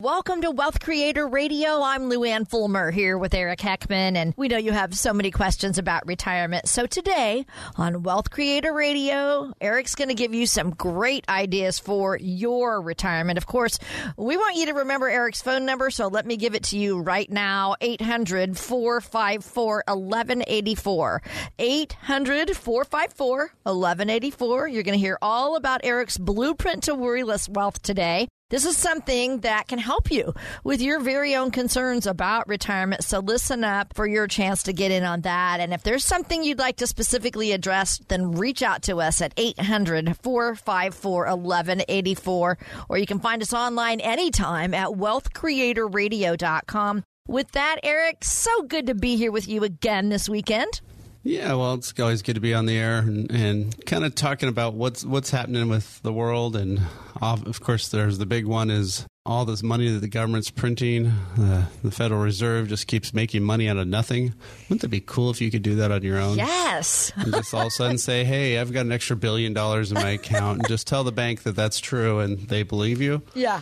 Welcome to Wealth Creator Radio. I'm Luann Fulmer here with Eric Heckman, and we know you have so many questions about retirement. So today on Wealth Creator Radio, Eric's going to give you some great ideas for your retirement. Of course, we want you to remember Eric's phone number, so let me give it to you right now 800 454 1184. 800 454 1184. You're going to hear all about Eric's blueprint to worryless wealth today. This is something that can help you with your very own concerns about retirement. So listen up for your chance to get in on that. And if there's something you'd like to specifically address, then reach out to us at 800 454 1184. Or you can find us online anytime at wealthcreatorradio.com. With that, Eric, so good to be here with you again this weekend. Yeah, well, it's always good to be on the air and, and kind of talking about what's what's happening with the world, and of course, there's the big one is all this money that the government's printing. Uh, the Federal Reserve just keeps making money out of nothing. Wouldn't that be cool if you could do that on your own? Yes. and just all of a sudden say, "Hey, I've got an extra billion dollars in my account," and just tell the bank that that's true, and they believe you. Yeah.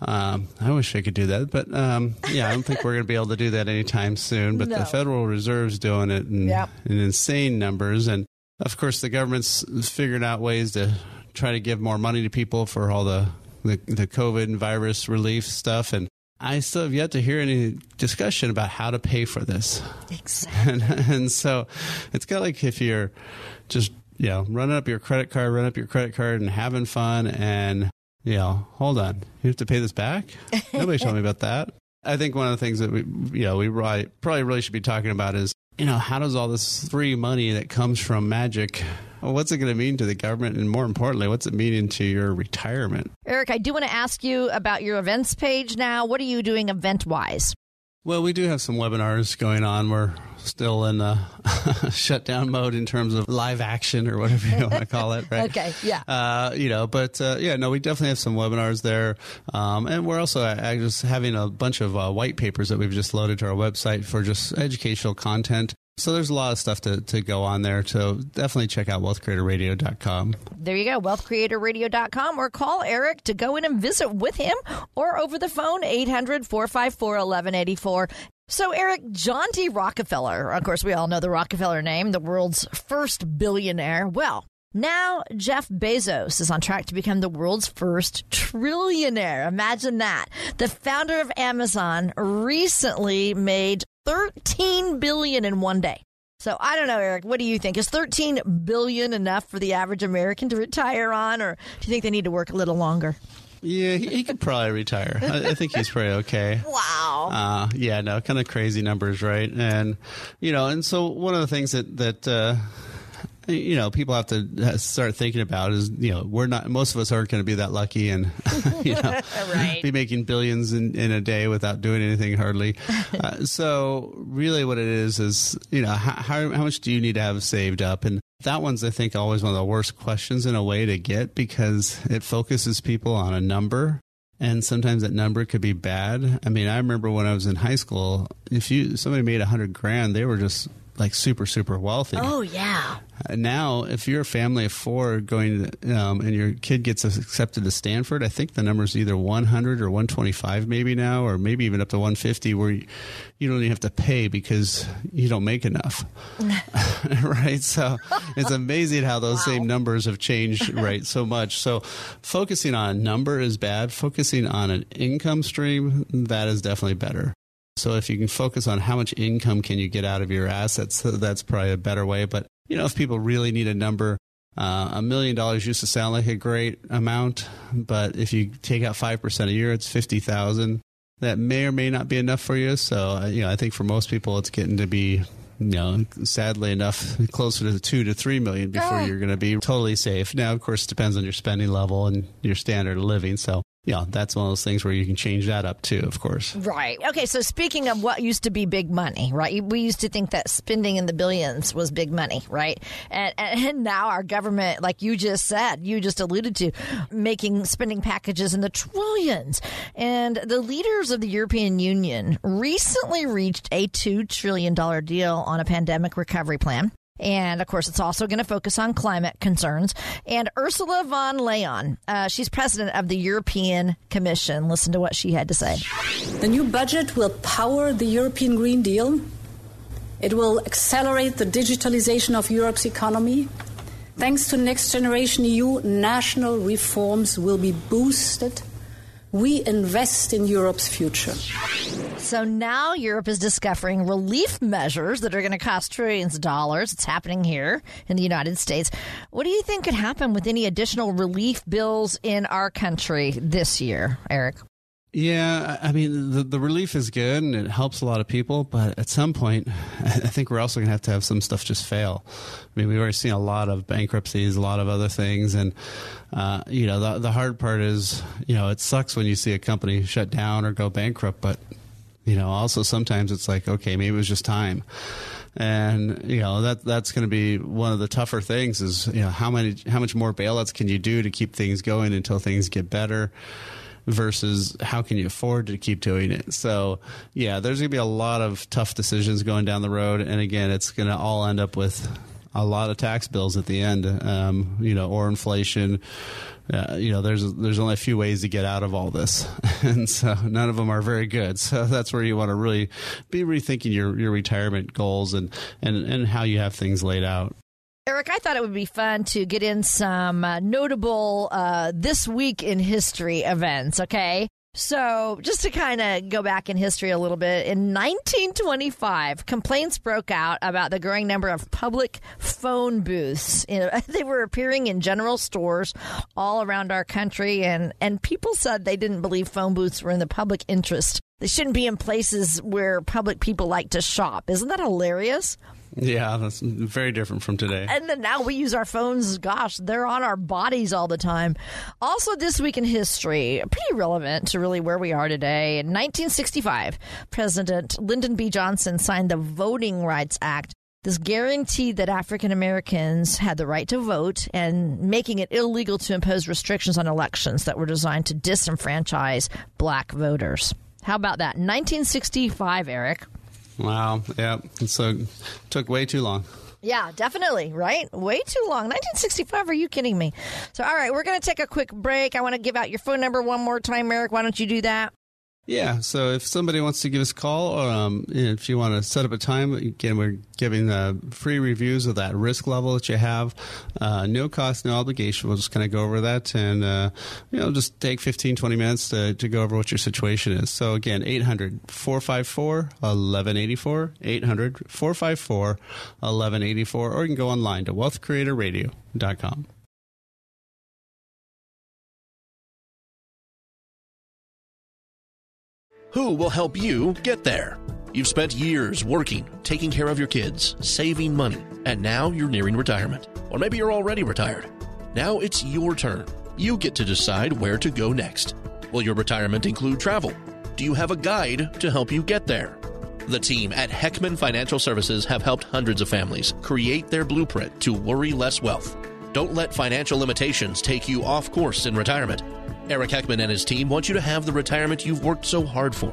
Um, I wish I could do that, but um, yeah, I don't think we're going to be able to do that anytime soon. But No. the Federal Reserve's doing it in, Yep. in insane numbers, and of course, the government's figuring out ways to try to give more money to people for all the the, the COVID and virus relief stuff. And I still have yet to hear any discussion about how to pay for this. Exactly. And, and so it's kind of like if you're just, you know, running up your credit card, running up your credit card and having fun and, you know, hold on, you have to pay this back? Nobody told me about that. I think one of the things that we, you know, we probably, probably really should be talking about is, you know, how does all this free money that comes from magic, well, what's it going to mean to the government? And more importantly, what's it meaning to your retirement? Eric, I do want to ask you about your events page now. What are you doing event wise? Well, we do have some webinars going on. We're still in uh, shutdown mode in terms of live action or whatever you want to call it, right? Okay, yeah. Uh, you know, but uh, yeah, no, we definitely have some webinars there, um, and we're also uh, just having a bunch of uh, white papers that we've just loaded to our website for just educational content. So there's a lot of stuff to, to go on there. So definitely check out wealthcreatorradio.com. There you go, wealthcreatorradio.com, or call Eric to go in and visit with him, or over the phone, 800 454 1184. So, Eric, John D. Rockefeller, of course, we all know the Rockefeller name, the world's first billionaire. Well, now Jeff Bezos is on track to become the world's first trillionaire. Imagine that. The founder of Amazon recently made 13 billion in one day. So I don't know, Eric. What do you think? Is 13 billion enough for the average American to retire on, or do you think they need to work a little longer? Yeah, he, he could probably retire. I, I think he's pretty okay. Wow. Uh, yeah, no, kind of crazy numbers, right? And you know, and so one of the things that that uh, you know people have to start thinking about is you know we're not most of us aren't going to be that lucky and you know Right. be making billions in, in a day without doing anything hardly. uh, so really, what it is is you know how, how how much do you need to have saved up and that one's, I think, always one of the worst questions in a way to get because it focuses people on a number and sometimes that number could be bad. I mean, I remember when I was in high school, if you somebody made a hundred grand, they were just like super super wealthy. Oh yeah. Uh, Now, if you're a family of four going to, um, and your kid gets accepted to Stanford, I think the number's either 100 or 125 maybe now, or maybe even up to 150 where you, you don't even have to pay because you don't make enough. right? So it's amazing how those same numbers have changed, right, so much. So focusing on a number is bad. Focusing on an income stream, that is definitely better. So if you can focus on how much income can you get out of your assets, that's probably a better way. But you know, if people really need a number, uh, a million dollars used to sound like a great amount, but if you take out five percent a year, it's fifty thousand. That may or may not be enough for you. So uh, you know, I think for most people, it's getting to be. You know, sadly enough, closer to two to three million before Oh. you're going to be totally safe. Now, of course, it depends on your spending level and your standard of living. So, yeah, that's one of those things where you can change that up too, of course. Right. Okay. So speaking of what used to be big money, right? We used to think that spending in the billions was big money, right? And, and now our government, like you just said, you just alluded to, making spending packages in the trillions. And the leaders of the European Union recently reached a $2 trillion deal on a pandemic recovery plan. And of course, it's also going to focus on climate concerns. And Ursula von Leyen, uh, she's president of the European Commission. Listen to what she had to say. The new budget will power the European Green Deal. It will accelerate the digitalization of Europe's economy. Thanks to Next Generation EU, national reforms will be boosted we invest in Europe's future. So now Europe is discovering relief measures that are going to cost trillions of dollars. It's happening here in the United States. What do you think could happen with any additional relief bills in our country this year, Eric? Yeah, I mean the the relief is good and it helps a lot of people, but at some point, I think we're also going to have to have some stuff just fail. I mean, we've already seen a lot of bankruptcies, a lot of other things, and uh, you know the the hard part is you know it sucks when you see a company shut down or go bankrupt, but you know also sometimes it's like okay maybe it was just time and you know that that's going to be one of the tougher things is you know how many how much more bailouts can you do to keep things going until things get better versus how can you afford to keep doing it. So, yeah, there's going to be a lot of tough decisions going down the road. And again, it's going to all end up with a lot of tax bills at the end, um, you know, or inflation. Uh, you know, there's there's only a few ways to get out of all this, and so none of them are very good. So that's where you want to really be rethinking your, your retirement goals and, and, and how you have things laid out. Eric, I thought it would be fun to get in some uh, notable uh, this week in history events, okay? So, just to kind of go back in history a little bit, in 1925, complaints broke out about the growing number of public phone booths. They were appearing in general stores all around our country, and, and people said they didn't believe phone booths were in the public interest. They shouldn't be in places where public people like to shop. Isn't that hilarious? Yeah, that's very different from today. And then now we use our phones. Gosh, they're on our bodies all the time. Also, this week in history, pretty relevant to really where we are today. In 1965, President Lyndon B. Johnson signed the Voting Rights Act. This guaranteed that African Americans had the right to vote and making it illegal to impose restrictions on elections that were designed to disenfranchise black voters. How about that? 1965, Eric. Wow. Yeah. So took way too long. Yeah, definitely, right? Way too long. 1965, are you kidding me? So, all right, we're going to take a quick break. I want to give out your phone number one more time, Eric. Why don't you do that? Yeah, so if somebody wants to give us a call, or um, if you want to set up a time, again, we're giving uh, free reviews of that risk level that you have. Uh, no cost, no obligation. We'll just kind of go over that and, uh, you know, just take 15, 20 minutes to, to go over what your situation is. So again, 800 454 1184, 800 454 1184, or you can go online to wealthcreatorradio.com. Who will help you get there? You've spent years working, taking care of your kids, saving money, and now you're nearing retirement. Or maybe you're already retired. Now it's your turn. You get to decide where to go next. Will your retirement include travel? Do you have a guide to help you get there? The team at Heckman Financial Services have helped hundreds of families create their blueprint to worry less wealth. Don't let financial limitations take you off course in retirement. Eric Heckman and his team want you to have the retirement you've worked so hard for.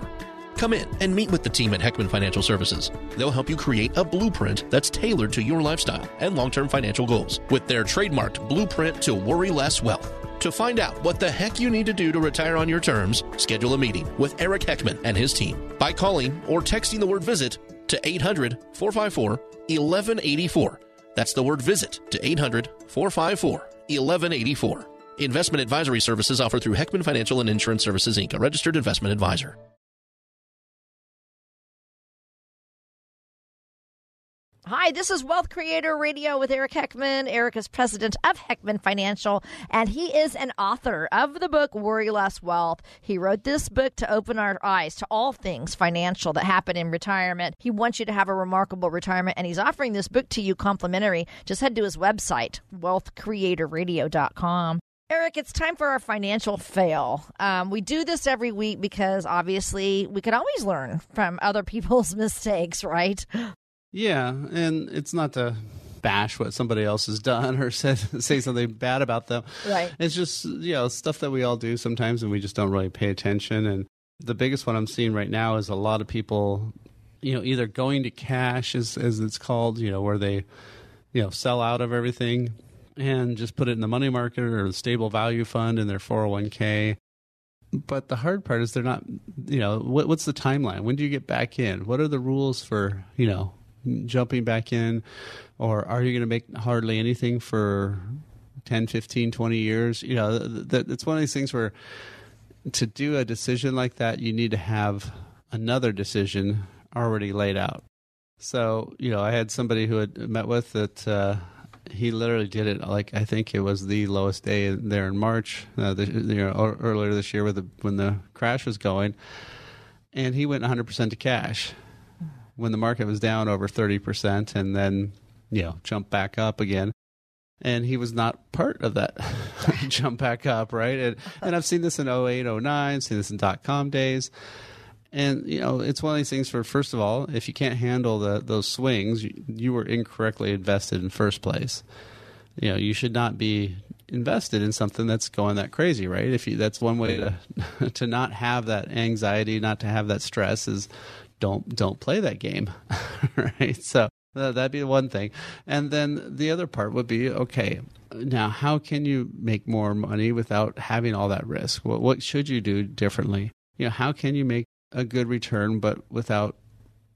Come in and meet with the team at Heckman Financial Services. They'll help you create a blueprint that's tailored to your lifestyle and long term financial goals with their trademarked blueprint to worry less wealth. To find out what the heck you need to do to retire on your terms, schedule a meeting with Eric Heckman and his team by calling or texting the word visit to 800 454 1184. That's the word visit to 800 454 1184. Investment advisory services offered through Heckman Financial and Insurance Services Inc., a registered investment advisor. Hi, this is Wealth Creator Radio with Eric Heckman. Eric is president of Heckman Financial, and he is an author of the book Worry Less Wealth. He wrote this book to open our eyes to all things financial that happen in retirement. He wants you to have a remarkable retirement, and he's offering this book to you complimentary. Just head to his website, wealthcreatorradio.com. Eric, it's time for our financial fail. Um, we do this every week because obviously we can always learn from other people's mistakes, right? Yeah, and it's not to bash what somebody else has done or said say something bad about them. Right. It's just you know stuff that we all do sometimes, and we just don't really pay attention. And the biggest one I'm seeing right now is a lot of people, you know, either going to cash as as it's called, you know, where they, you know, sell out of everything and just put it in the money market or the stable value fund in their 401k. But the hard part is they're not, you know, what, what's the timeline? When do you get back in? What are the rules for, you know, jumping back in? Or are you going to make hardly anything for 10, 15, 20 years? You know, that, it's one of these things where to do a decision like that, you need to have another decision already laid out. So, you know, I had somebody who had met with that, uh, he literally did it like I think it was the lowest day there in March, uh, the, you know, earlier this year the, when the crash was going, and he went 100 percent to cash when the market was down over 30 percent, and then you know jumped back up again. And he was not part of that jump back up, right? And, and I've seen this in 08, 09, seen this in dot com days and you know, it's one of these things. For first of all, if you can't handle the, those swings, you, you were incorrectly invested in first place. You know, you should not be invested in something that's going that crazy, right? If you, that's one way to to not have that anxiety, not to have that stress, is don't don't play that game, right? So uh, that'd be one thing, and then the other part would be okay. Now, how can you make more money without having all that risk? What, what should you do differently? You know, how can you make a good return, but without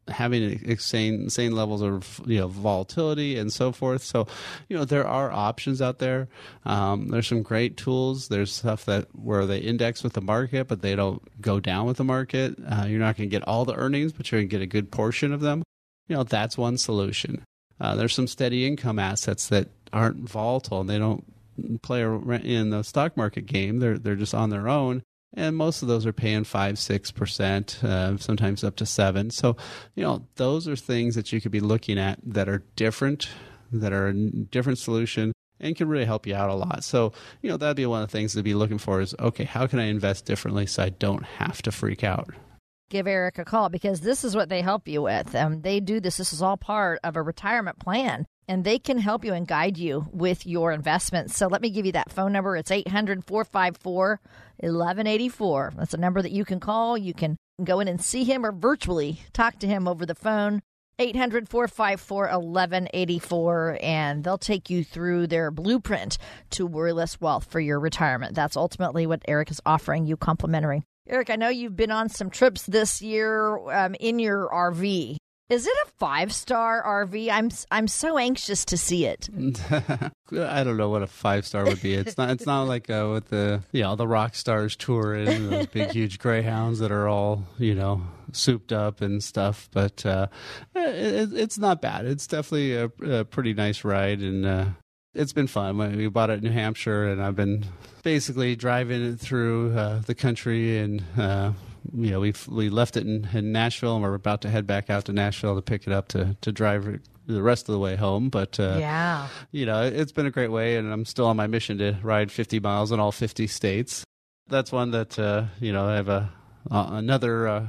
having insane insane levels of you know volatility and so forth. So you know there are options out there. Um, there's some great tools. There's stuff that where they index with the market, but they don't go down with the market. Uh, you're not going to get all the earnings, but you're going to get a good portion of them. You know that's one solution. Uh, there's some steady income assets that aren't volatile and they don't play in the stock market game. They're they're just on their own and most of those are paying five, six percent, uh, sometimes up to seven. So, you know, those are things that you could be looking at that are different, that are a different solution, and can really help you out a lot. So, you know, that'd be one of the things to be looking for is okay, how can I invest differently so I don't have to freak out? Give Eric a call because this is what they help you with. Um, they do this. This is all part of a retirement plan and they can help you and guide you with your investments. So let me give you that phone number. It's 800 454 1184. That's a number that you can call. You can go in and see him or virtually talk to him over the phone. 800 454 1184, and they'll take you through their blueprint to worryless wealth for your retirement. That's ultimately what Eric is offering you complimentary. Eric, I know you've been on some trips this year um, in your RV. Is it a five star RV? I'm I'm so anxious to see it. I don't know what a five star would be. It's not. It's not like uh, with the you know the rock stars tour in those big huge greyhounds that are all you know souped up and stuff. But uh, it, it's not bad. It's definitely a, a pretty nice ride, and uh, it's been fun. We bought it in New Hampshire, and I've been basically driving it through uh, the country and uh, you know, we we left it in, in Nashville, and we're about to head back out to Nashville to pick it up to to drive the rest of the way home. But uh, yeah, you know, it's been a great way, and I'm still on my mission to ride 50 miles in all 50 states. That's one that uh, you know I have a uh, another. Uh,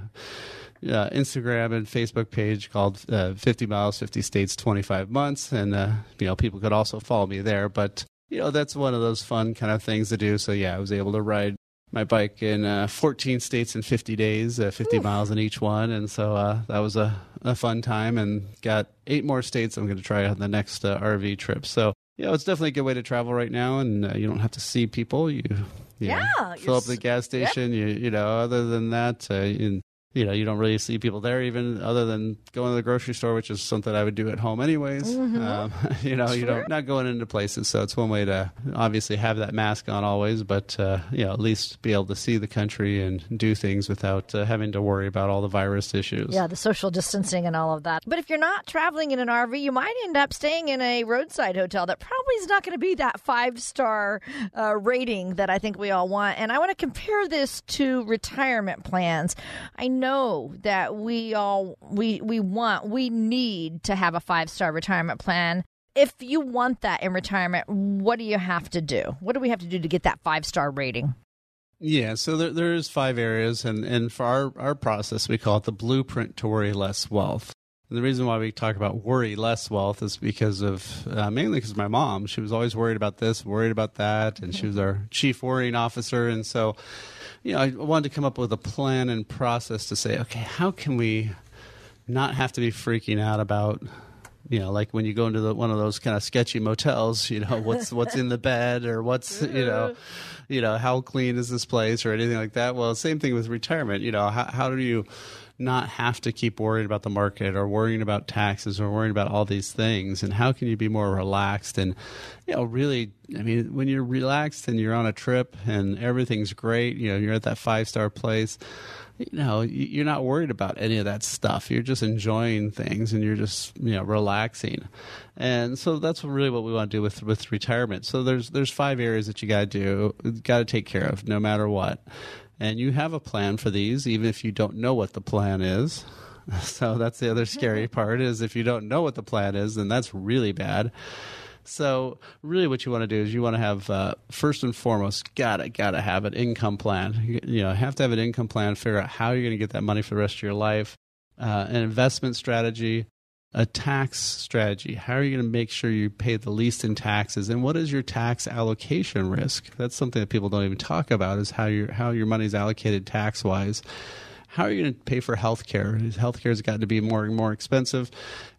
uh, Instagram and Facebook page called uh, 50 Miles, 50 States, 25 Months. And, uh, you know, people could also follow me there. But, you know, that's one of those fun kind of things to do. So, yeah, I was able to ride my bike in uh, 14 states in 50 days, uh, 50 Oof. miles in each one, and so uh, that was a, a fun time. And got eight more states I'm going to try on the next uh, RV trip. So yeah, it's definitely a good way to travel right now, and uh, you don't have to see people. You, you yeah, know, fill up the gas station. Yep. You you know, other than that, uh, you, know, you don't really see people there even other than going to the grocery store, which is something I would do at home anyways. Mm-hmm. Um, you know, sure. you don't not going into places, so it's one way to obviously have that mask on always, but uh, you know, at least be able to see the country and do things without uh, having to worry about all the virus issues. Yeah, the social distancing and all of that. But if you're not traveling in an RV, you might end up staying in a roadside hotel that probably is not going to be that five star uh, rating that I think we all want. And I want to compare this to retirement plans. I know that we all we we want we need to have a five star retirement plan if you want that in retirement, what do you have to do? What do we have to do to get that five star rating? Yeah, so there, there's five areas, and, and for our, our process, we call it the blueprint to worry less wealth. And the reason why we talk about worry less wealth is because of uh, mainly because my mom. She was always worried about this, worried about that, and she was our chief worrying officer. And so, you know, I wanted to come up with a plan and process to say, okay, how can we not have to be freaking out about you know, like when you go into the, one of those kind of sketchy motels, you know, what's what's in the bed or what's you know, you know, how clean is this place or anything like that. Well, same thing with retirement. You know, how, how do you not have to keep worrying about the market or worrying about taxes or worrying about all these things? And how can you be more relaxed and you know really i mean when you're relaxed and you're on a trip and everything's great you know you're at that five star place you know you're not worried about any of that stuff. You're just enjoying things and you're just you know relaxing. And so that's really what we want to do with with retirement. So there's there's five areas that you got to do got to take care of no matter what and you have a plan for these even if you don't know what the plan is so that's the other scary part is if you don't know what the plan is then that's really bad so really, what you want to do is you want to have uh, first and foremost, gotta gotta have an income plan. You, you, know, have to have an income plan. Figure out how you're going to get that money for the rest of your life. Uh, an investment strategy, a tax strategy. How are you going to make sure you pay the least in taxes? And what is your tax allocation risk? That's something that people don't even talk about. Is how your how your money is allocated tax wise how are you going to pay for health care? Health care has gotten to be more and more expensive.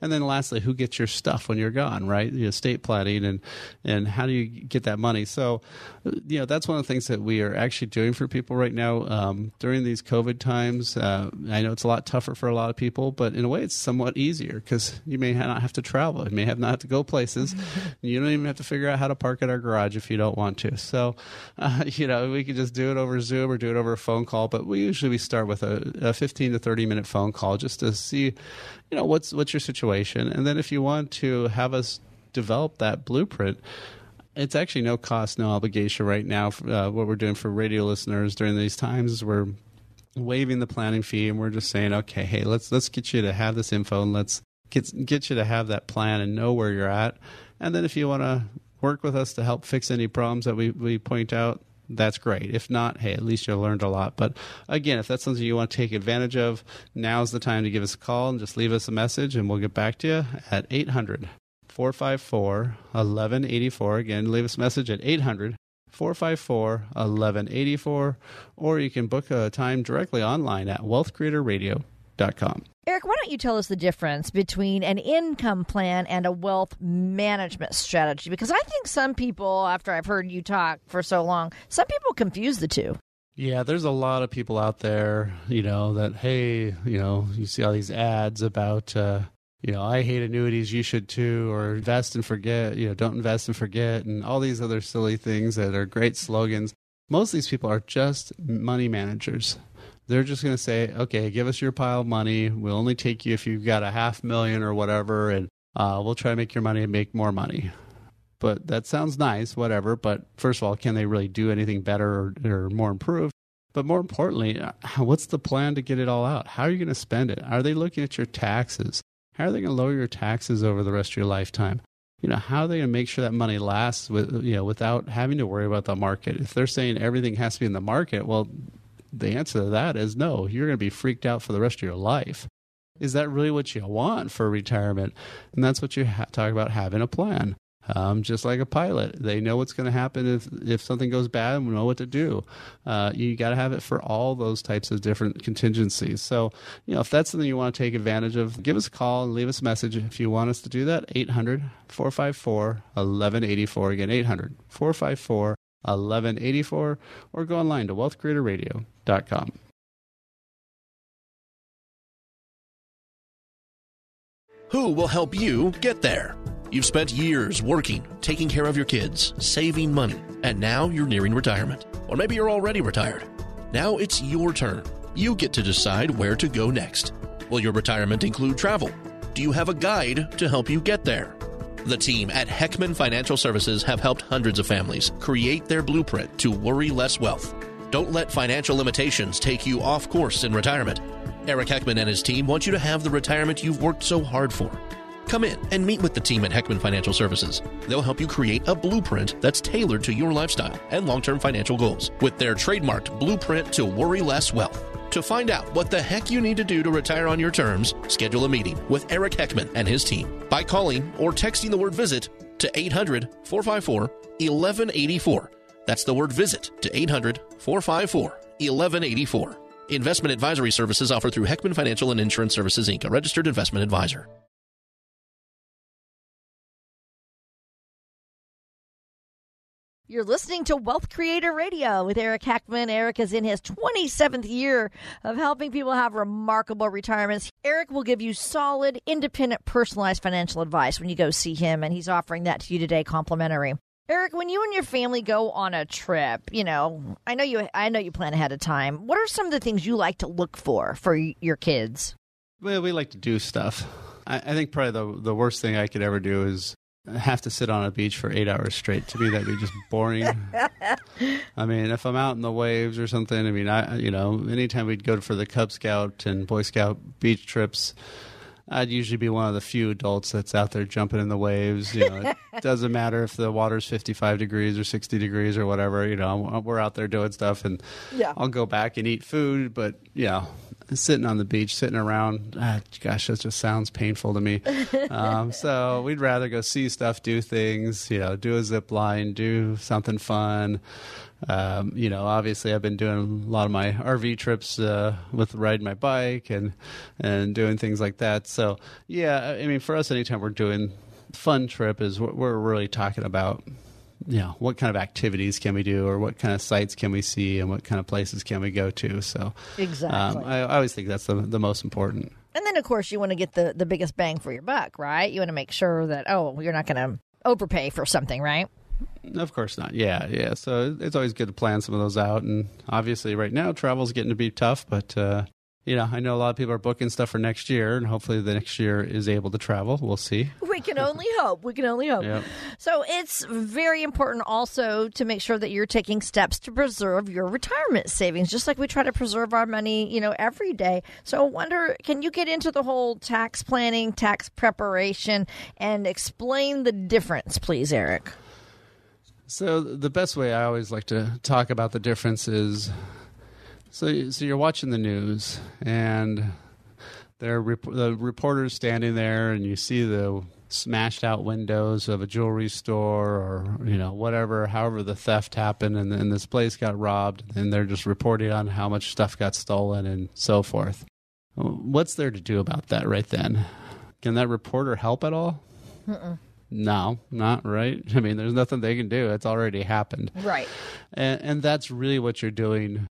And then lastly, who gets your stuff when you're gone, right? You estate planning and, and how do you get that money? So, you know, that's one of the things that we are actually doing for people right now um, during these COVID times. Uh, I know it's a lot tougher for a lot of people, but in a way, it's somewhat easier because you may not have to travel. You may have not have to go places. you don't even have to figure out how to park at our garage if you don't want to. So, uh, you know, we can just do it over Zoom or do it over a phone call. But we usually we start with a a 15 to 30 minute phone call just to see, you know, what's what's your situation, and then if you want to have us develop that blueprint. It's actually no cost, no obligation right now. Uh, what we're doing for radio listeners during these times is we're waiving the planning fee, and we're just saying, okay, hey, let's let's get you to have this info, and let's get get you to have that plan and know where you're at. And then if you want to work with us to help fix any problems that we, we point out, that's great. If not, hey, at least you learned a lot. But again, if that's something you want to take advantage of, now's the time to give us a call and just leave us a message and we'll get back to you at 800 454 1184. Again, leave us a message at 800 454 1184, or you can book a time directly online at wealthcreatorradio.com. Eric, why don't you tell us the difference between an income plan and a wealth management strategy? Because I think some people, after I've heard you talk for so long, some people confuse the two. Yeah, there's a lot of people out there, you know, that, hey, you know, you see all these ads about, uh, you know, I hate annuities, you should too, or invest and forget, you know, don't invest and forget, and all these other silly things that are great slogans. Most of these people are just money managers they're just going to say, okay, give us your pile of money. We'll only take you if you've got a half million or whatever, and uh, we'll try to make your money and make more money. But that sounds nice, whatever. But first of all, can they really do anything better or, or more improved? But more importantly, uh, what's the plan to get it all out? How are you going to spend it? Are they looking at your taxes? How are they going to lower your taxes over the rest of your lifetime? You know, how are they going to make sure that money lasts with, you know, without having to worry about the market? If they're saying everything has to be in the market, well, the answer to that is no. You're going to be freaked out for the rest of your life. Is that really what you want for retirement? And that's what you ha- talk about having a plan. Um, just like a pilot, they know what's going to happen if if something goes bad and know what to do. Uh, you got to have it for all those types of different contingencies. So, you know, if that's something you want to take advantage of, give us a call and leave us a message if you want us to do that. 800 454 1184. Again, 800 454 1184 or go online to wealthcreatorradio.com. Who will help you get there? You've spent years working, taking care of your kids, saving money, and now you're nearing retirement. Or maybe you're already retired. Now it's your turn. You get to decide where to go next. Will your retirement include travel? Do you have a guide to help you get there? The team at Heckman Financial Services have helped hundreds of families create their blueprint to worry less wealth. Don't let financial limitations take you off course in retirement. Eric Heckman and his team want you to have the retirement you've worked so hard for. Come in and meet with the team at Heckman Financial Services. They'll help you create a blueprint that's tailored to your lifestyle and long term financial goals with their trademarked blueprint to worry less wealth. To find out what the heck you need to do to retire on your terms, schedule a meeting with Eric Heckman and his team by calling or texting the word visit to 800 454 1184. That's the word visit to 800 454 1184. Investment advisory services offered through Heckman Financial and Insurance Services Inc., a registered investment advisor. You're listening to Wealth Creator Radio with Eric Heckman. Eric is in his 27th year of helping people have remarkable retirements. Eric will give you solid, independent, personalized financial advice when you go see him, and he's offering that to you today complimentary. Eric, when you and your family go on a trip, you know, I know you I know you plan ahead of time. What are some of the things you like to look for for your kids? Well, we like to do stuff. I, I think probably the the worst thing I could ever do is have to sit on a beach for eight hours straight. To me, that'd be just boring. I mean, if I'm out in the waves or something, I mean, I you know, anytime we'd go for the Cub Scout and Boy Scout beach trips, I'd usually be one of the few adults that's out there jumping in the waves. You know, it doesn't matter if the water's 55 degrees or 60 degrees or whatever. You know, we're out there doing stuff, and Yeah. I'll go back and eat food. But you know, sitting on the beach, sitting around, ah, gosh, that just sounds painful to me. um, so we'd rather go see stuff, do things. You know, do a zip line, do something fun. Um, you know, obviously, I've been doing a lot of my RV trips uh, with riding my bike and and doing things like that. So, yeah, I mean, for us, anytime we're doing fun trip, is what we're really talking about. You know, what kind of activities can we do, or what kind of sites can we see, and what kind of places can we go to? So, Exactly. um, I, I always think that's the the most important. And then, of course, you want to get the, the biggest bang for your buck, right? You want to make sure that, oh, you're not going to overpay for something, right? Of course not. Yeah, yeah. So it's always good to plan some of those out. And obviously, right now, travel's getting to be tough. But uh, you know, I know a lot of people are booking stuff for next year, and hopefully, the next year is able to travel. We'll see. We can only hope. We can only hope. Yep. So it's very important also to make sure that you're taking steps to preserve your retirement savings, just like we try to preserve our money, you know, every day. So I wonder, can you get into the whole tax planning, tax preparation, and explain the difference, please, Eric? So the best way I always like to talk about the difference is, so so you're watching the news and there are the reporters standing there and you see the smashed out windows of a jewelry store or you know whatever however the theft happened and, and this place got robbed and they're just reporting on how much stuff got stolen and so forth. What's there to do about that right then? Can that reporter help at all no not right i mean there's nothing they can do it's already happened Right. and, and that's really what you're doing.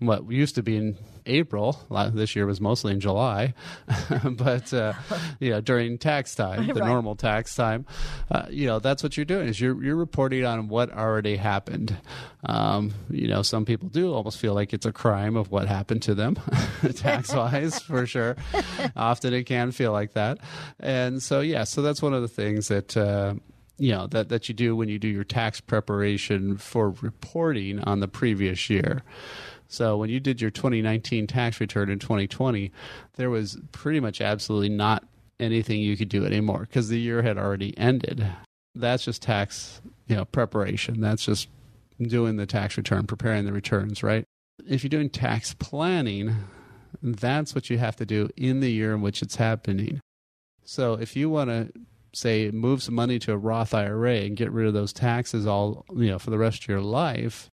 What used to be in April, this year was mostly in July, but uh, you know during tax time, the Right. normal tax time, uh, you know that's what you're doing is you're you're reporting on what already happened. Um, you know, some people do almost feel like it's a crime of what happened to them, tax wise, for sure. Often it can feel like that, and so yeah, so that's one of the things that. Uh, you know that that you do when you do your tax preparation for reporting on the previous year. So when you did your 2019 tax return in 2020, there was pretty much absolutely not anything you could do anymore because the year had already ended. That's just tax, you know, preparation. That's just doing the tax return, preparing the returns, right? If you're doing tax planning, that's what you have to do in the year in which it's happening. So if you want to say move some money to a Roth IRA and get rid of those taxes all, you know, for the rest of your life,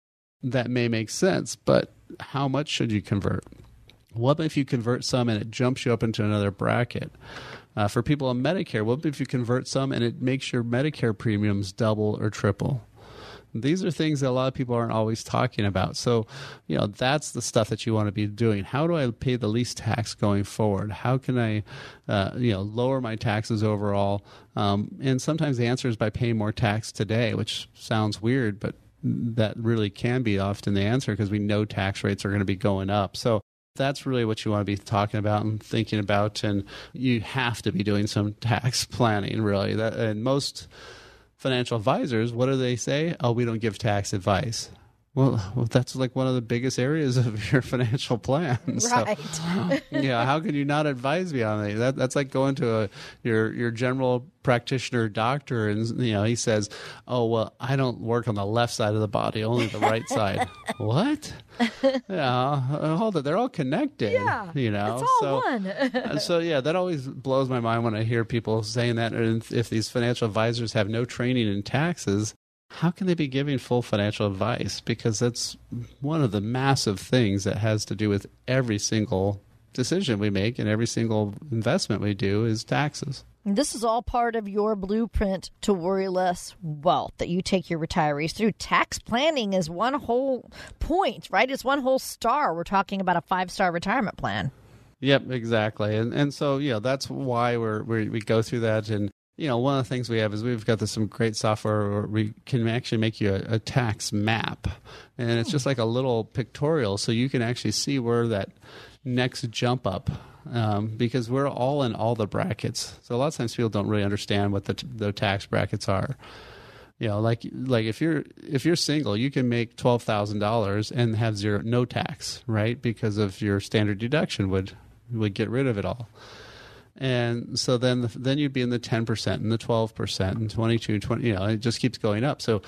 that may make sense, but how much should you convert? What if you convert some and it jumps you up into another bracket? Uh, for people on Medicare, what if you convert some and it makes your Medicare premiums double or triple? These are things that a lot of people aren't always talking about. So, you know, that's the stuff that you want to be doing. How do I pay the least tax going forward? How can I, uh, you know, lower my taxes overall? Um, and sometimes the answer is by paying more tax today, which sounds weird, but that really can be often the answer because we know tax rates are going to be going up. So that's really what you want to be talking about and thinking about. And you have to be doing some tax planning, really. That, and most financial advisors, what do they say? Oh, we don't give tax advice. Well, well, that's like one of the biggest areas of your financial plan. Right. Yeah. How can you not advise me on that? that? That's like going to a your your general practitioner doctor, and you know he says, "Oh well, I don't work on the left side of the body, only the right side." what? Yeah. Uh, hold it. They're all connected. Yeah. You know. It's all so, one. uh, so yeah, that always blows my mind when I hear people saying that. And if these financial advisors have no training in taxes, how can they be giving full financial advice? Because that's one of the massive things that has to do with every single decision we make and every single investment we do is taxes. This is all part of your blueprint to worry less wealth that you take your retirees through. Tax planning is one whole point, right? It's one whole star. We're talking about a five star retirement plan. Yep, exactly. And and so yeah, that's why we're, we we go through that and you know, one of the things we have is we've got this, some great software where we can actually make you a, a tax map, and it's just like a little pictorial, so you can actually see where that next jump up. Um, because we're all in all the brackets, so a lot of times people don't really understand what the, the tax brackets are. You know, like like if you're if you're single, you can make twelve thousand dollars and have zero no tax, right? Because of your standard deduction would would get rid of it all and so then then you'd be in the 10% and the 12% and 22 20 you know it just keeps going up so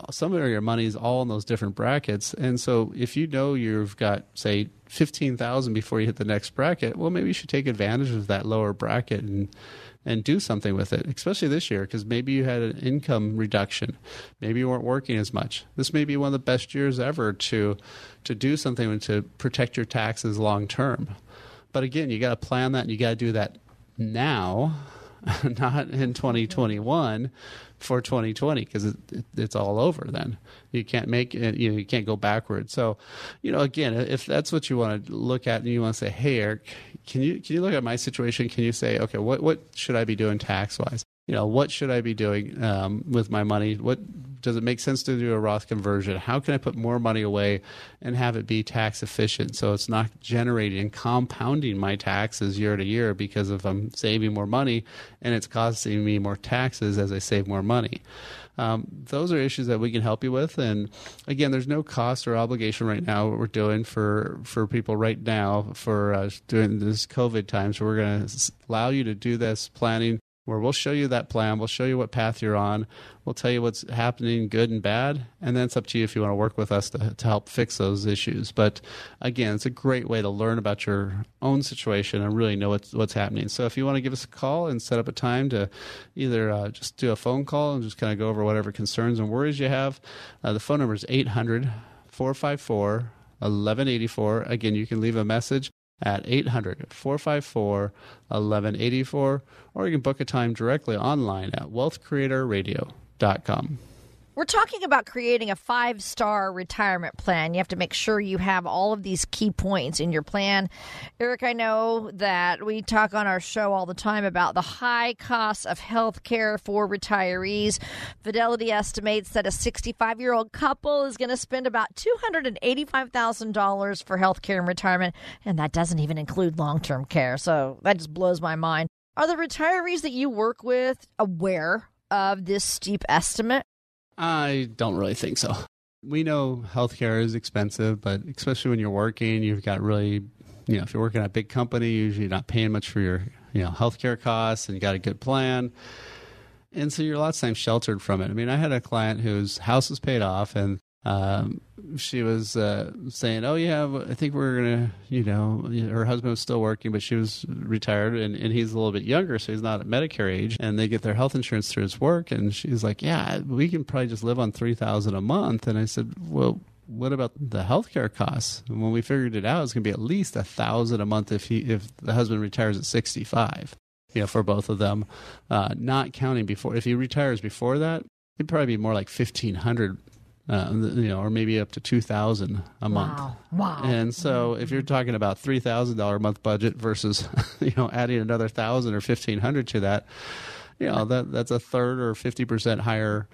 uh, some of your money is all in those different brackets and so if you know you've got say 15,000 before you hit the next bracket well maybe you should take advantage of that lower bracket and and do something with it, especially this year, because maybe you had an income reduction, maybe you weren't working as much. This may be one of the best years ever to to do something to protect your taxes long term. But again, you got to plan that, and you got to do that now, not in 2021 for 2020 because it, it, it's all over then. You can't make it, you know, you can't go backwards. So, you know, again, if that's what you want to look at and you want to say, "Hey, Eric, can you can you look at my situation? Can you say, okay, what what should I be doing tax wise? You know, what should I be doing um, with my money? What does it make sense to do a Roth conversion? How can I put more money away and have it be tax efficient so it's not generating and compounding my taxes year to year because if I'm saving more money and it's costing me more taxes as I save more money? Um, those are issues that we can help you with. And again, there's no cost or obligation right now. What we're doing for for people right now for uh, during this COVID times, we're going to allow you to do this planning where we'll show you that plan, we'll show you what path you're on, we'll tell you what's happening good and bad, and then it's up to you if you want to work with us to, to help fix those issues. But again, it's a great way to learn about your own situation and really know what's, what's happening. So if you want to give us a call and set up a time to either uh, just do a phone call and just kind of go over whatever concerns and worries you have, uh, the phone number is 800 454 1184. Again, you can leave a message at 800 454 1184, or you can book a time directly online at wealthcreatorradio.com. We're talking about creating a five star retirement plan. You have to make sure you have all of these key points in your plan. Eric, I know that we talk on our show all the time about the high costs of health care for retirees. Fidelity estimates that a 65 year old couple is going to spend about $285,000 for health care in retirement, and that doesn't even include long term care. So that just blows my mind. Are the retirees that you work with aware of this steep estimate? I don't really think so. We know healthcare is expensive, but especially when you're working, you've got really, you know, if you're working at a big company, usually you're not paying much for your, you know, healthcare costs and you got a good plan. And so you're a lot of times sheltered from it. I mean, I had a client whose house was paid off and um, she was uh, saying, "Oh yeah, I think we're gonna," you know, her husband was still working, but she was retired, and, and he's a little bit younger, so he's not at Medicare age, and they get their health insurance through his work, and she's like, "Yeah, we can probably just live on three thousand a month," and I said, "Well." What about the healthcare costs? And when we figured it out, it's going to be at least a thousand a month if he if the husband retires at sixty five you know, for both of them, uh, not counting before. If he retires before that, it'd probably be more like fifteen hundred uh, you know, or maybe up to two thousand a month. Wow! Wow! And so, if you're talking about three thousand dollar a month budget versus, you know, adding another thousand or fifteen hundred to that, you know, that that's a third or fifty percent higher,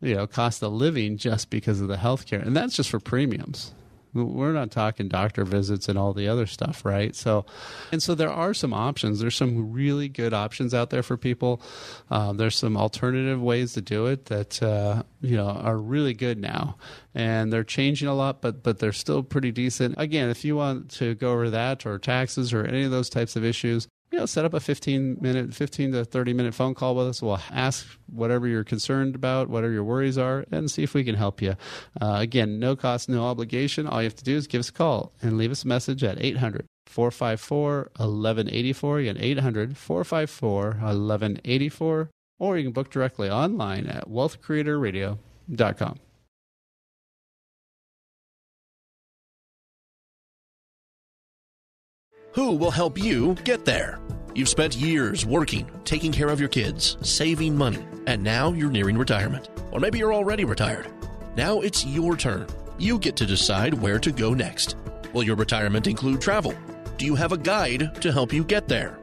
you know, cost of living just because of the health care, and that's just for premiums. We're not talking doctor visits and all the other stuff, right? So, and so there are some options. There's some really good options out there for people. Uh, there's some alternative ways to do it that uh, you know are really good now, and they're changing a lot, but but they're still pretty decent. Again, if you want to go over that or taxes or any of those types of issues, you know, set up a 15 minute, 15 to 30 minute phone call with us. We'll ask whatever you're concerned about, whatever your worries are, and see if we can help you. Uh, again, no cost, no obligation. All you have to do is give us a call and leave us a message at 800 454 1184. Again, 800 454 1184. Or you can book directly online at wealthcreatorradio.com. Who will help you get there? You've spent years working, taking care of your kids, saving money, and now you're nearing retirement. Or maybe you're already retired. Now it's your turn. You get to decide where to go next. Will your retirement include travel? Do you have a guide to help you get there?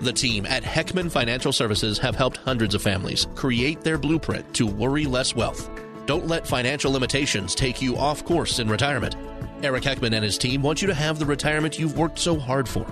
The team at Heckman Financial Services have helped hundreds of families create their blueprint to worry less wealth. Don't let financial limitations take you off course in retirement. Eric Heckman and his team want you to have the retirement you've worked so hard for.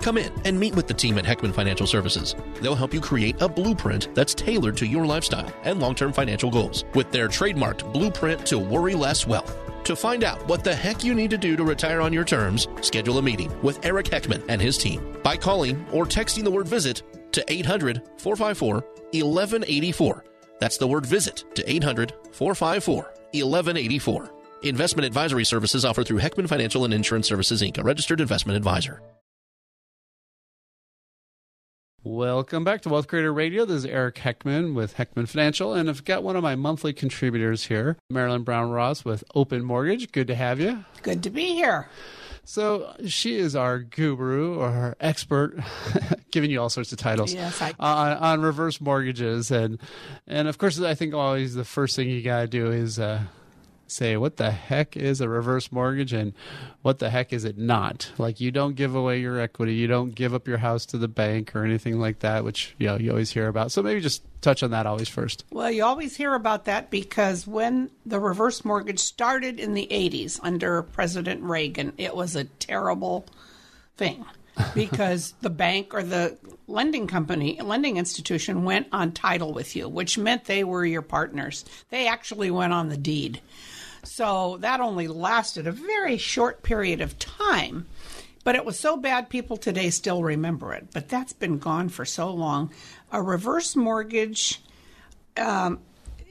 Come in and meet with the team at Heckman Financial Services. They'll help you create a blueprint that's tailored to your lifestyle and long term financial goals with their trademarked blueprint to worry less wealth. To find out what the heck you need to do to retire on your terms, schedule a meeting with Eric Heckman and his team by calling or texting the word visit to 800 454 1184. That's the word visit to 800 454 1184. Investment advisory services offered through Heckman Financial and Insurance Services Inc., a registered investment advisor. Welcome back to Wealth Creator Radio. This is Eric Heckman with Heckman Financial, and I've got one of my monthly contributors here, Marilyn Brown Ross with Open Mortgage. Good to have you. Good to be here. So she is our guru or our expert, giving you all sorts of titles yes, I- on, on reverse mortgages, and and of course I think always the first thing you gotta do is uh, say what the heck is a reverse mortgage and what the heck is it not like you don't give away your equity you don't give up your house to the bank or anything like that which you know you always hear about so maybe just touch on that always first Well, you always hear about that because when the reverse mortgage started in the 80s under President Reagan, it was a terrible thing because the bank or the lending company, lending institution went on title with you, which meant they were your partners. They actually went on the deed. So that only lasted a very short period of time. But it was so bad, people today still remember it. But that's been gone for so long. A reverse mortgage um,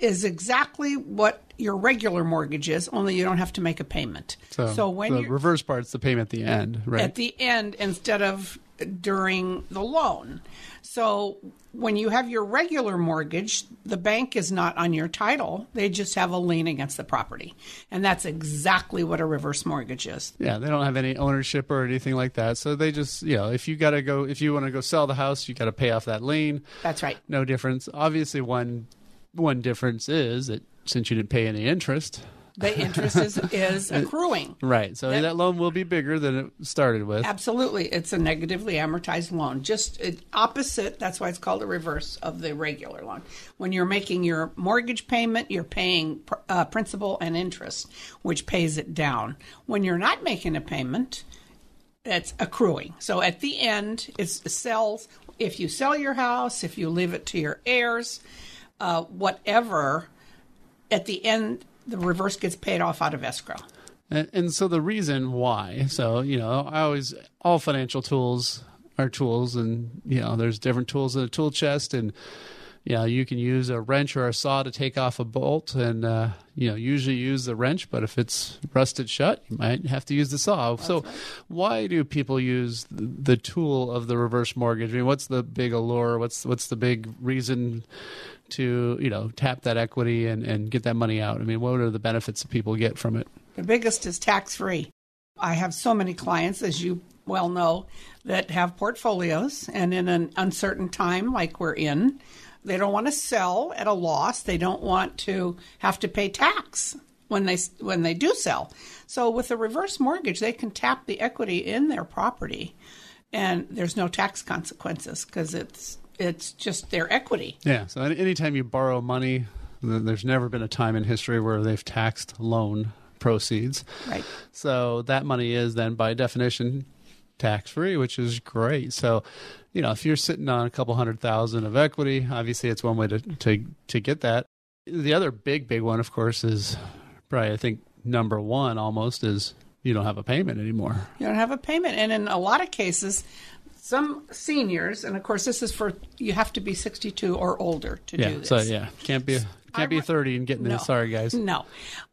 is exactly what your regular mortgage is, only you don't have to make a payment. so, when the reverse part's the payment at the end right at the end instead of during the loan. So when you have your regular mortgage, the bank is not on your title. They just have a lien against the property. And that's exactly what a reverse mortgage is. yeah they don't have any ownership or anything like that so they just you know if you gotta go if you want to go sell the house you gotta pay off that lien That's right. no difference obviously one one difference is that since you didn't pay any interest The interest is, is accruing. right so That- that loan will be bigger than it started with Absolutely. It's a negatively amortized loan. Just opposite, that's why it's called a reverse of the regular loan. When you're making your mortgage payment, you're paying pr- uh, principal and interest, which pays it down. When you're not making a payment, it's accruing. So at the end, it's sells. If you sell your house, if you leave it to your heirs, uh, whatever, at the end, the reverse gets paid off out of escrow. And, and so the reason why, so you know, I always all financial tools are tools, and you know, there's different tools in a tool chest, and you know, you can use a wrench or a saw to take off a bolt, and uh, you know, usually use the wrench, but if it's rusted shut, you might have to use the saw. so, why do people use the, the tool of the reverse mortgage? I mean, what's the big allure? What's what's the big reason? To you know, tap that equity and, and get that money out. I mean, what are the benefits that people get from it? The biggest is tax free. I have so many clients, as you well know, that have portfolios, and in an uncertain time like we're in, they don't want to sell at a loss. They don't want to have to pay tax when they when they do sell. So with a reverse mortgage, they can tap the equity in their property, and there's no tax consequences because it's it's just their equity. Yeah. So any- anytime you borrow money, there's never been a time in history where they've taxed loan proceeds. Right. So that money is then, by definition, tax free, which is great. So, you know, if you're sitting on a couple hundred thousand of equity, obviously it's one way to to to get that. The other big big one, of course, is probably I think number one almost is you don't have a payment anymore. You don't have a payment. And in a lot of cases, some seniors, and of course, this is for you have to be 62 or older to Yeah. do this. So yeah, can't be can't be I- 30 and getting No. this. Sorry guys. No,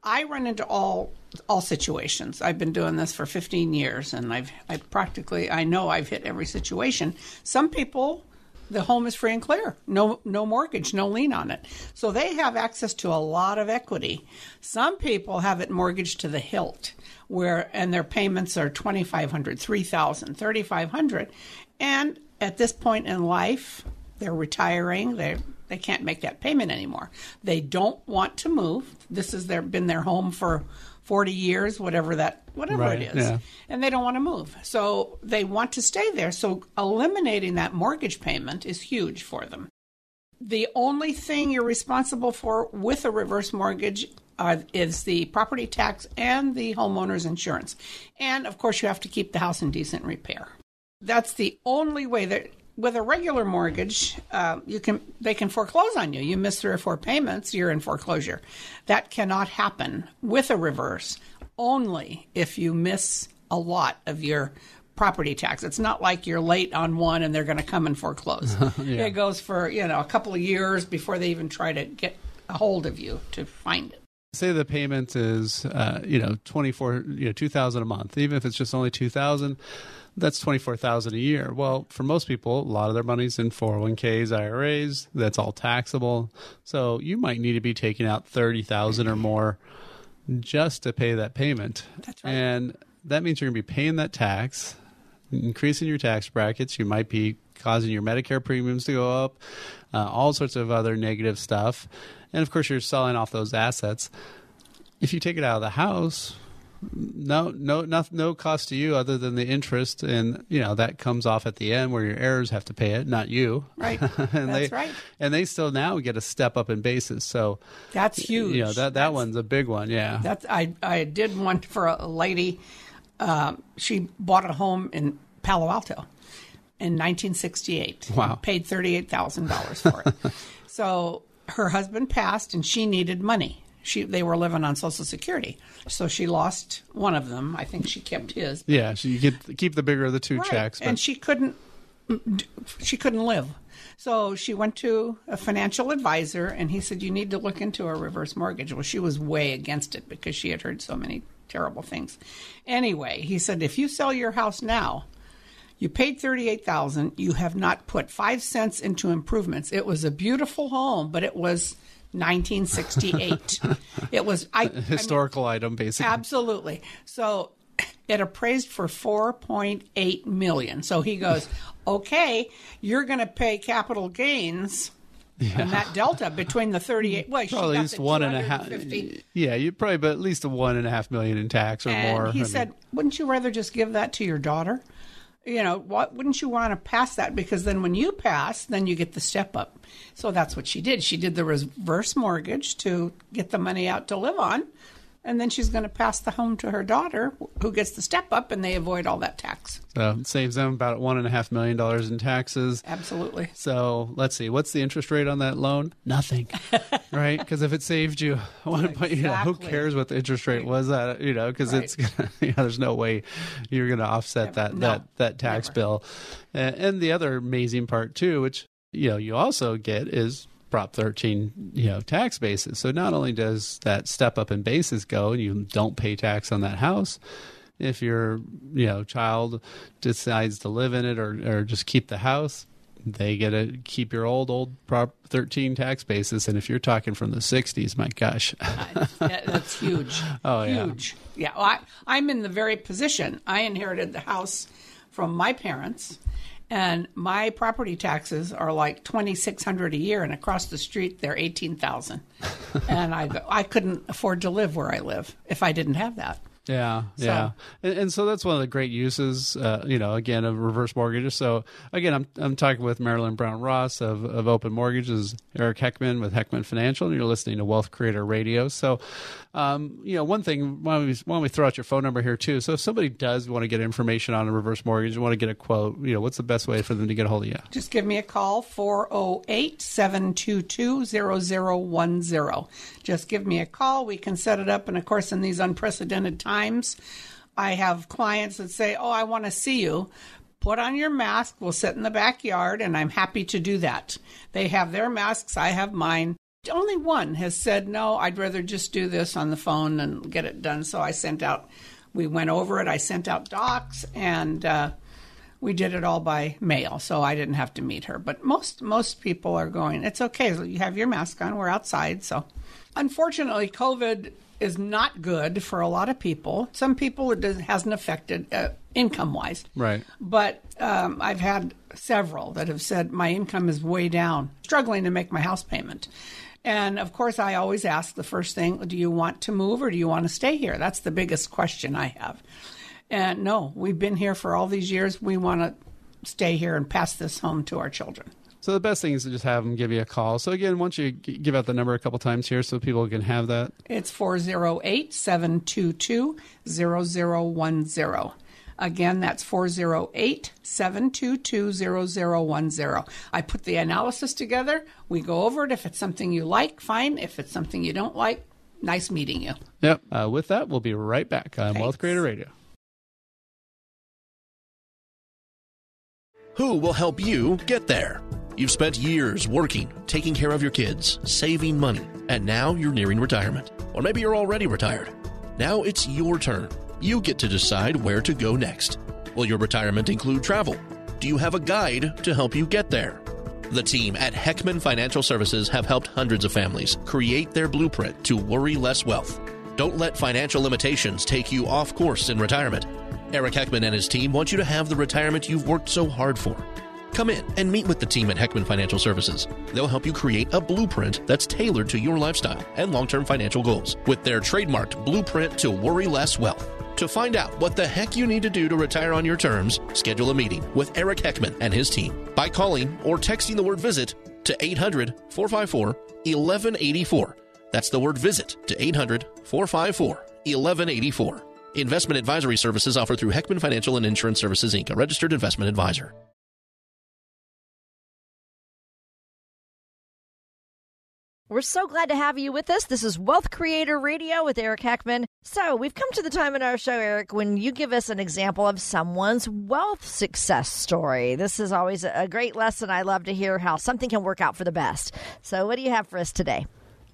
I run into all all situations. I've been doing this for 15 years, and I've I practically I know I've hit every situation. Some people, the home is free and clear, no no mortgage, no lien on it, so they have access to a lot of equity. Some people have it mortgaged to the hilt, where and their payments are 2,500, 3,000, 3,500, and at this point in life, they're retiring. They they can't make that payment anymore. They don't want to move. This has their been their home for forty years, whatever that whatever Right, it is, yeah. and they don't want to move. So they want to stay there. So eliminating that mortgage payment is huge for them. The only thing you're responsible for with a reverse mortgage uh, is the property tax and the homeowner's insurance, and of course you have to keep the house in decent repair. That's the only way that with a regular mortgage, uh, you can they can foreclose on you. You miss three or four payments, you're in foreclosure. That cannot happen with a reverse. Only if you miss a lot of your property tax. It's not like you're late on one and they're going to come and foreclose. It goes for you know a couple of years before they even try to get a hold of you to find it. Say the payment is uh, you know 24 you know 2000 a month. Even if it's just only 2000 that's 24,000 a year. Well, for most people, a lot of their money's in 401k's, IRAs, that's all taxable. So you might need to be taking out 30,000 or more just to pay that payment. That's right. And that means you're going to be paying that tax, increasing your tax brackets. You might be causing your Medicare premiums to go up, uh, all sorts of other negative stuff. And of course, you're selling off those assets. If you take it out of the house, no, no, no, no cost to you other than the interest, and you know that comes off at the end where your heirs have to pay it, not you. Right. and That's they, right. And they still now get a step up in basis. So That's huge. You know that that That's- one's a big one. Yeah. That's I I did one for a lady. Um, she bought a home in Palo Alto in 1968. Wow. Paid thirty eight thousand dollars for it. so her husband passed, and she needed money. She they were living on Social Security, so she lost one of them. I think she kept his. yeah. So you get keep the bigger of the two Right. checks. But and she couldn't she couldn't live so she went to a financial advisor and he said you need to look into a reverse mortgage well she was way against it because she had heard so many terrible things anyway he said if you sell your house now you paid 38000 you have not put 5 cents into improvements it was a beautiful home but it was 1968 it was i, I mean, historical item basically. Absolutely. So it appraised for 4.8 million. So he goes, "Okay, you're going to pay capital gains." And that delta between the 38, well, probably at least one and a half. Yeah, you probably, but at least a one and a half million in tax or And more. he I mean, said, "Wouldn't you rather just give that to your daughter? You know, what wouldn't you want to pass that because then when you pass, then you get the step up." So that's what she did. She did the reverse mortgage to get the money out to live on, and then she's going to pass the home to her daughter, who gets the step up, and they avoid all that tax. so it saves them about one and a half million dollars in taxes. Absolutely. So let's see, what's the interest rate on that loan? Nothing, right? Because if it saved you, one point, you know, who cares what the interest rate was? That you know, because it's gonna, you know, there's no way you're going to offset that No, that that tax never. bill. And, and the other amazing part too, which you know you also get is Prop 13, you know, tax basis. So not only does that step up in basis go, and you don't pay tax on that house. If your you know child decides to live in it or, or just keep the house, they get to keep your old old Prop 13 tax basis. And if you're talking from the 60s, my gosh, That- that's huge. Oh, yeah. huge. Yeah. Well, I, I'm in the very position. I inherited the house from my parents, and my property taxes are like twenty six hundred a year, and across the street they're eighteen thousand. and I I couldn't afford to live where I live if I didn't have that. Yeah, So- yeah, and, and so that's one of the great uses, uh, you know, again of reverse mortgages. So again, I'm I'm talking with Marilyn Brown Ross of, of Open Mortgages, Eric Heckman with Heckman Financial, and you're listening to Wealth Creator Radio. So, um, you know, one thing why don't, we, why don't we throw out your phone number here too? So if somebody does want to get information on a reverse mortgage, want to get a quote, you know, what's the best way for them to get a hold of you? Just give me a call, 408 722 0010. Just give me a call. We can set it up. And of course, in these unprecedented times, I have clients that say, Oh, I want to see you. Put on your mask. We'll sit in the backyard, and I'm happy to do that. They have their masks. I have mine. Only one has said, No, I'd rather just do this on the phone and get it done. So I sent out, we went over it. I sent out docs and, uh, we did it all by mail, so I didn't have to meet her. But most most people are going. It's okay. You have your mask on. We're outside. So, unfortunately, COVID is not good for a lot of people. Some people it does, hasn't affected uh, income wise. Right. But um, I've had several that have said my income is way down, struggling to make my house payment. And of course, I always ask the first thing do you want to move or do you want to stay here? That's the biggest question I have. And no, we've been here for all these years. We want to stay here and pass this home to our children. So the best thing is to just have them give you a call. So again, once you give out the number a couple times here, so people can have that. It's 408 722 0010. Again, that's 408 722 0010. I put the analysis together. We go over it. If it's something you like, fine. If it's something you don't like, nice meeting you. Yep. Uh, with that, we'll be right back on Thanks. Wealth Creator Radio. Who will help you get there? You've spent years working, taking care of your kids, saving money, and now you're nearing retirement. Or maybe you're already retired. Now it's your turn. You get to decide where to go next. Will your retirement include travel? Do you have a guide to help you get there? The team at Heckman Financial Services have helped hundreds of families create their blueprint to worry less wealth. Don't let financial limitations take you off course in retirement. Eric Heckman and his team want you to have the retirement you've worked so hard for. Come in and meet with the team at Heckman Financial Services. They'll help you create a blueprint that's tailored to your lifestyle and long term financial goals with their trademarked blueprint to worry less wealth. To find out what the heck you need to do to retire on your terms, schedule a meeting with Eric Heckman and his team by calling or texting the word visit to 800 454 1184. That's the word visit to 800 454 1184. Investment advisory services offered through Heckman Financial and Insurance Services Inc., a registered investment advisor. We're so glad to have you with us. This is Wealth Creator Radio with Eric Heckman. So, we've come to the time in our show, Eric, when you give us an example of someone's wealth success story. This is always a great lesson. I love to hear how something can work out for the best. So, what do you have for us today?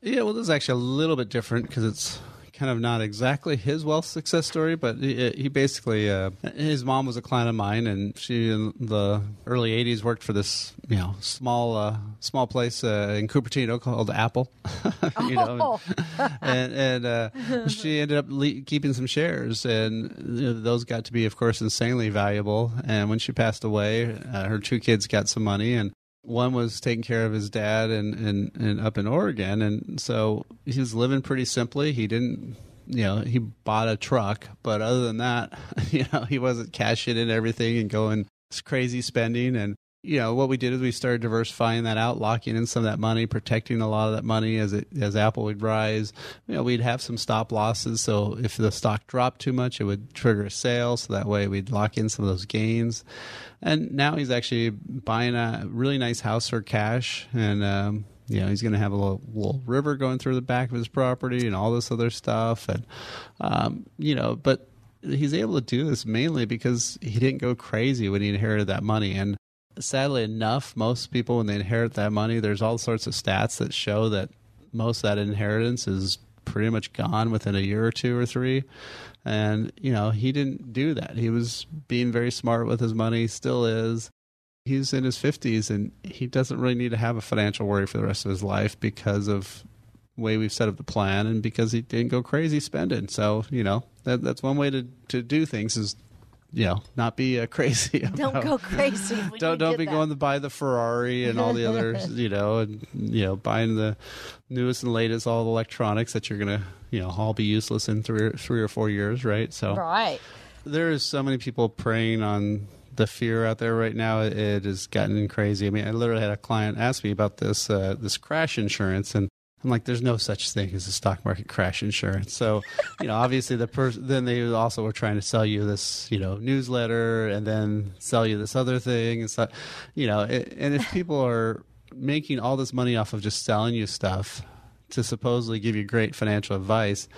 Yeah, well, this is actually a little bit different because it's kind of not exactly his wealth success story, but he, he basically uh, his mom was a client of mine, and she in the early '80s worked for this you know small uh, small place uh, in Cupertino called Apple, you know, and, and uh, she ended up le- keeping some shares, and you know, those got to be, of course, insanely valuable. And when she passed away, uh, her two kids got some money, and one was taking care of his dad and, and, and up in Oregon. And so he was living pretty simply. He didn't, you know, he bought a truck, but other than that, you know, he wasn't cashing in everything and going crazy spending. And, you know, what we did is we started diversifying that out, locking in some of that money, protecting a lot of that money as it, as Apple would rise. You know, we'd have some stop losses. So if the stock dropped too much, it would trigger a sale. So that way we'd lock in some of those gains and now he's actually buying a really nice house for cash and um, you know he's going to have a little, little, river going through the back of his property and all this other stuff and um, you know but he's able to do this mainly because he didn't go crazy when he inherited that money and sadly enough most people when they inherit that money there's all sorts of stats that show that most of that inheritance is pretty much gone within a year or two or three and, you know, he didn't do that. He was being very smart with his money, still is. He's in his 50s and he doesn't really need to have a financial worry for the rest of his life because of the way we've set up the plan and because he didn't go crazy spending. So, you know, that, that's one way to, to do things is you know, not be uh, crazy. Don't go crazy. when don't you don't get be that. going to buy the Ferrari and all the others, you know, and you know, buying the newest and latest all the electronics that you're gonna, you know, all be useless in three or, three or four years, right? So Right. there is so many people preying on the fear out there right now. It has gotten crazy. I mean, I literally had a client ask me about this uh, this crash insurance, and I'm like, "There's no such thing as a stock market crash insurance." So, you know, obviously the person then they also were trying to sell you this, you know, newsletter, and then sell you this other thing, and so, you know, it, and if people are making all this money off of just selling you stuff to supposedly give you great financial advice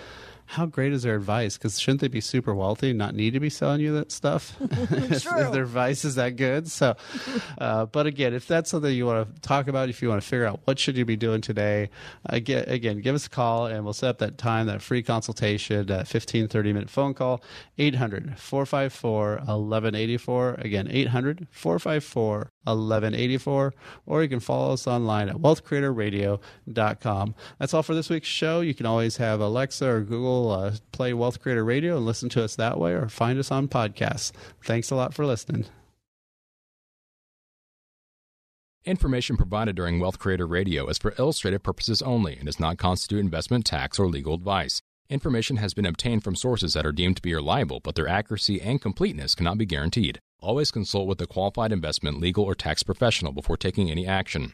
how great is their advice? Because shouldn't they be super wealthy and not need to be selling you that stuff? if, if their advice is that good. So, uh, but again, if that's something you want to talk about, if you want to figure out what should you be doing today, again, again, give us a call and we'll set up that time, that free consultation, that 15, 30 minute phone call, 800 454 1184. Again, 800 454 1184. Or you can follow us online at wealthcreatorradio.com. That's all for this week's show. You can always have Alexa or Google uh, play Wealth Creator Radio and listen to us that way or find us on podcasts. Thanks a lot for listening. Information provided during Wealth Creator Radio is for illustrative purposes only and does not constitute investment, tax, or legal advice. Information has been obtained from sources that are deemed to be reliable, but their accuracy and completeness cannot be guaranteed. Always consult with a qualified investment, legal, or tax professional before taking any action.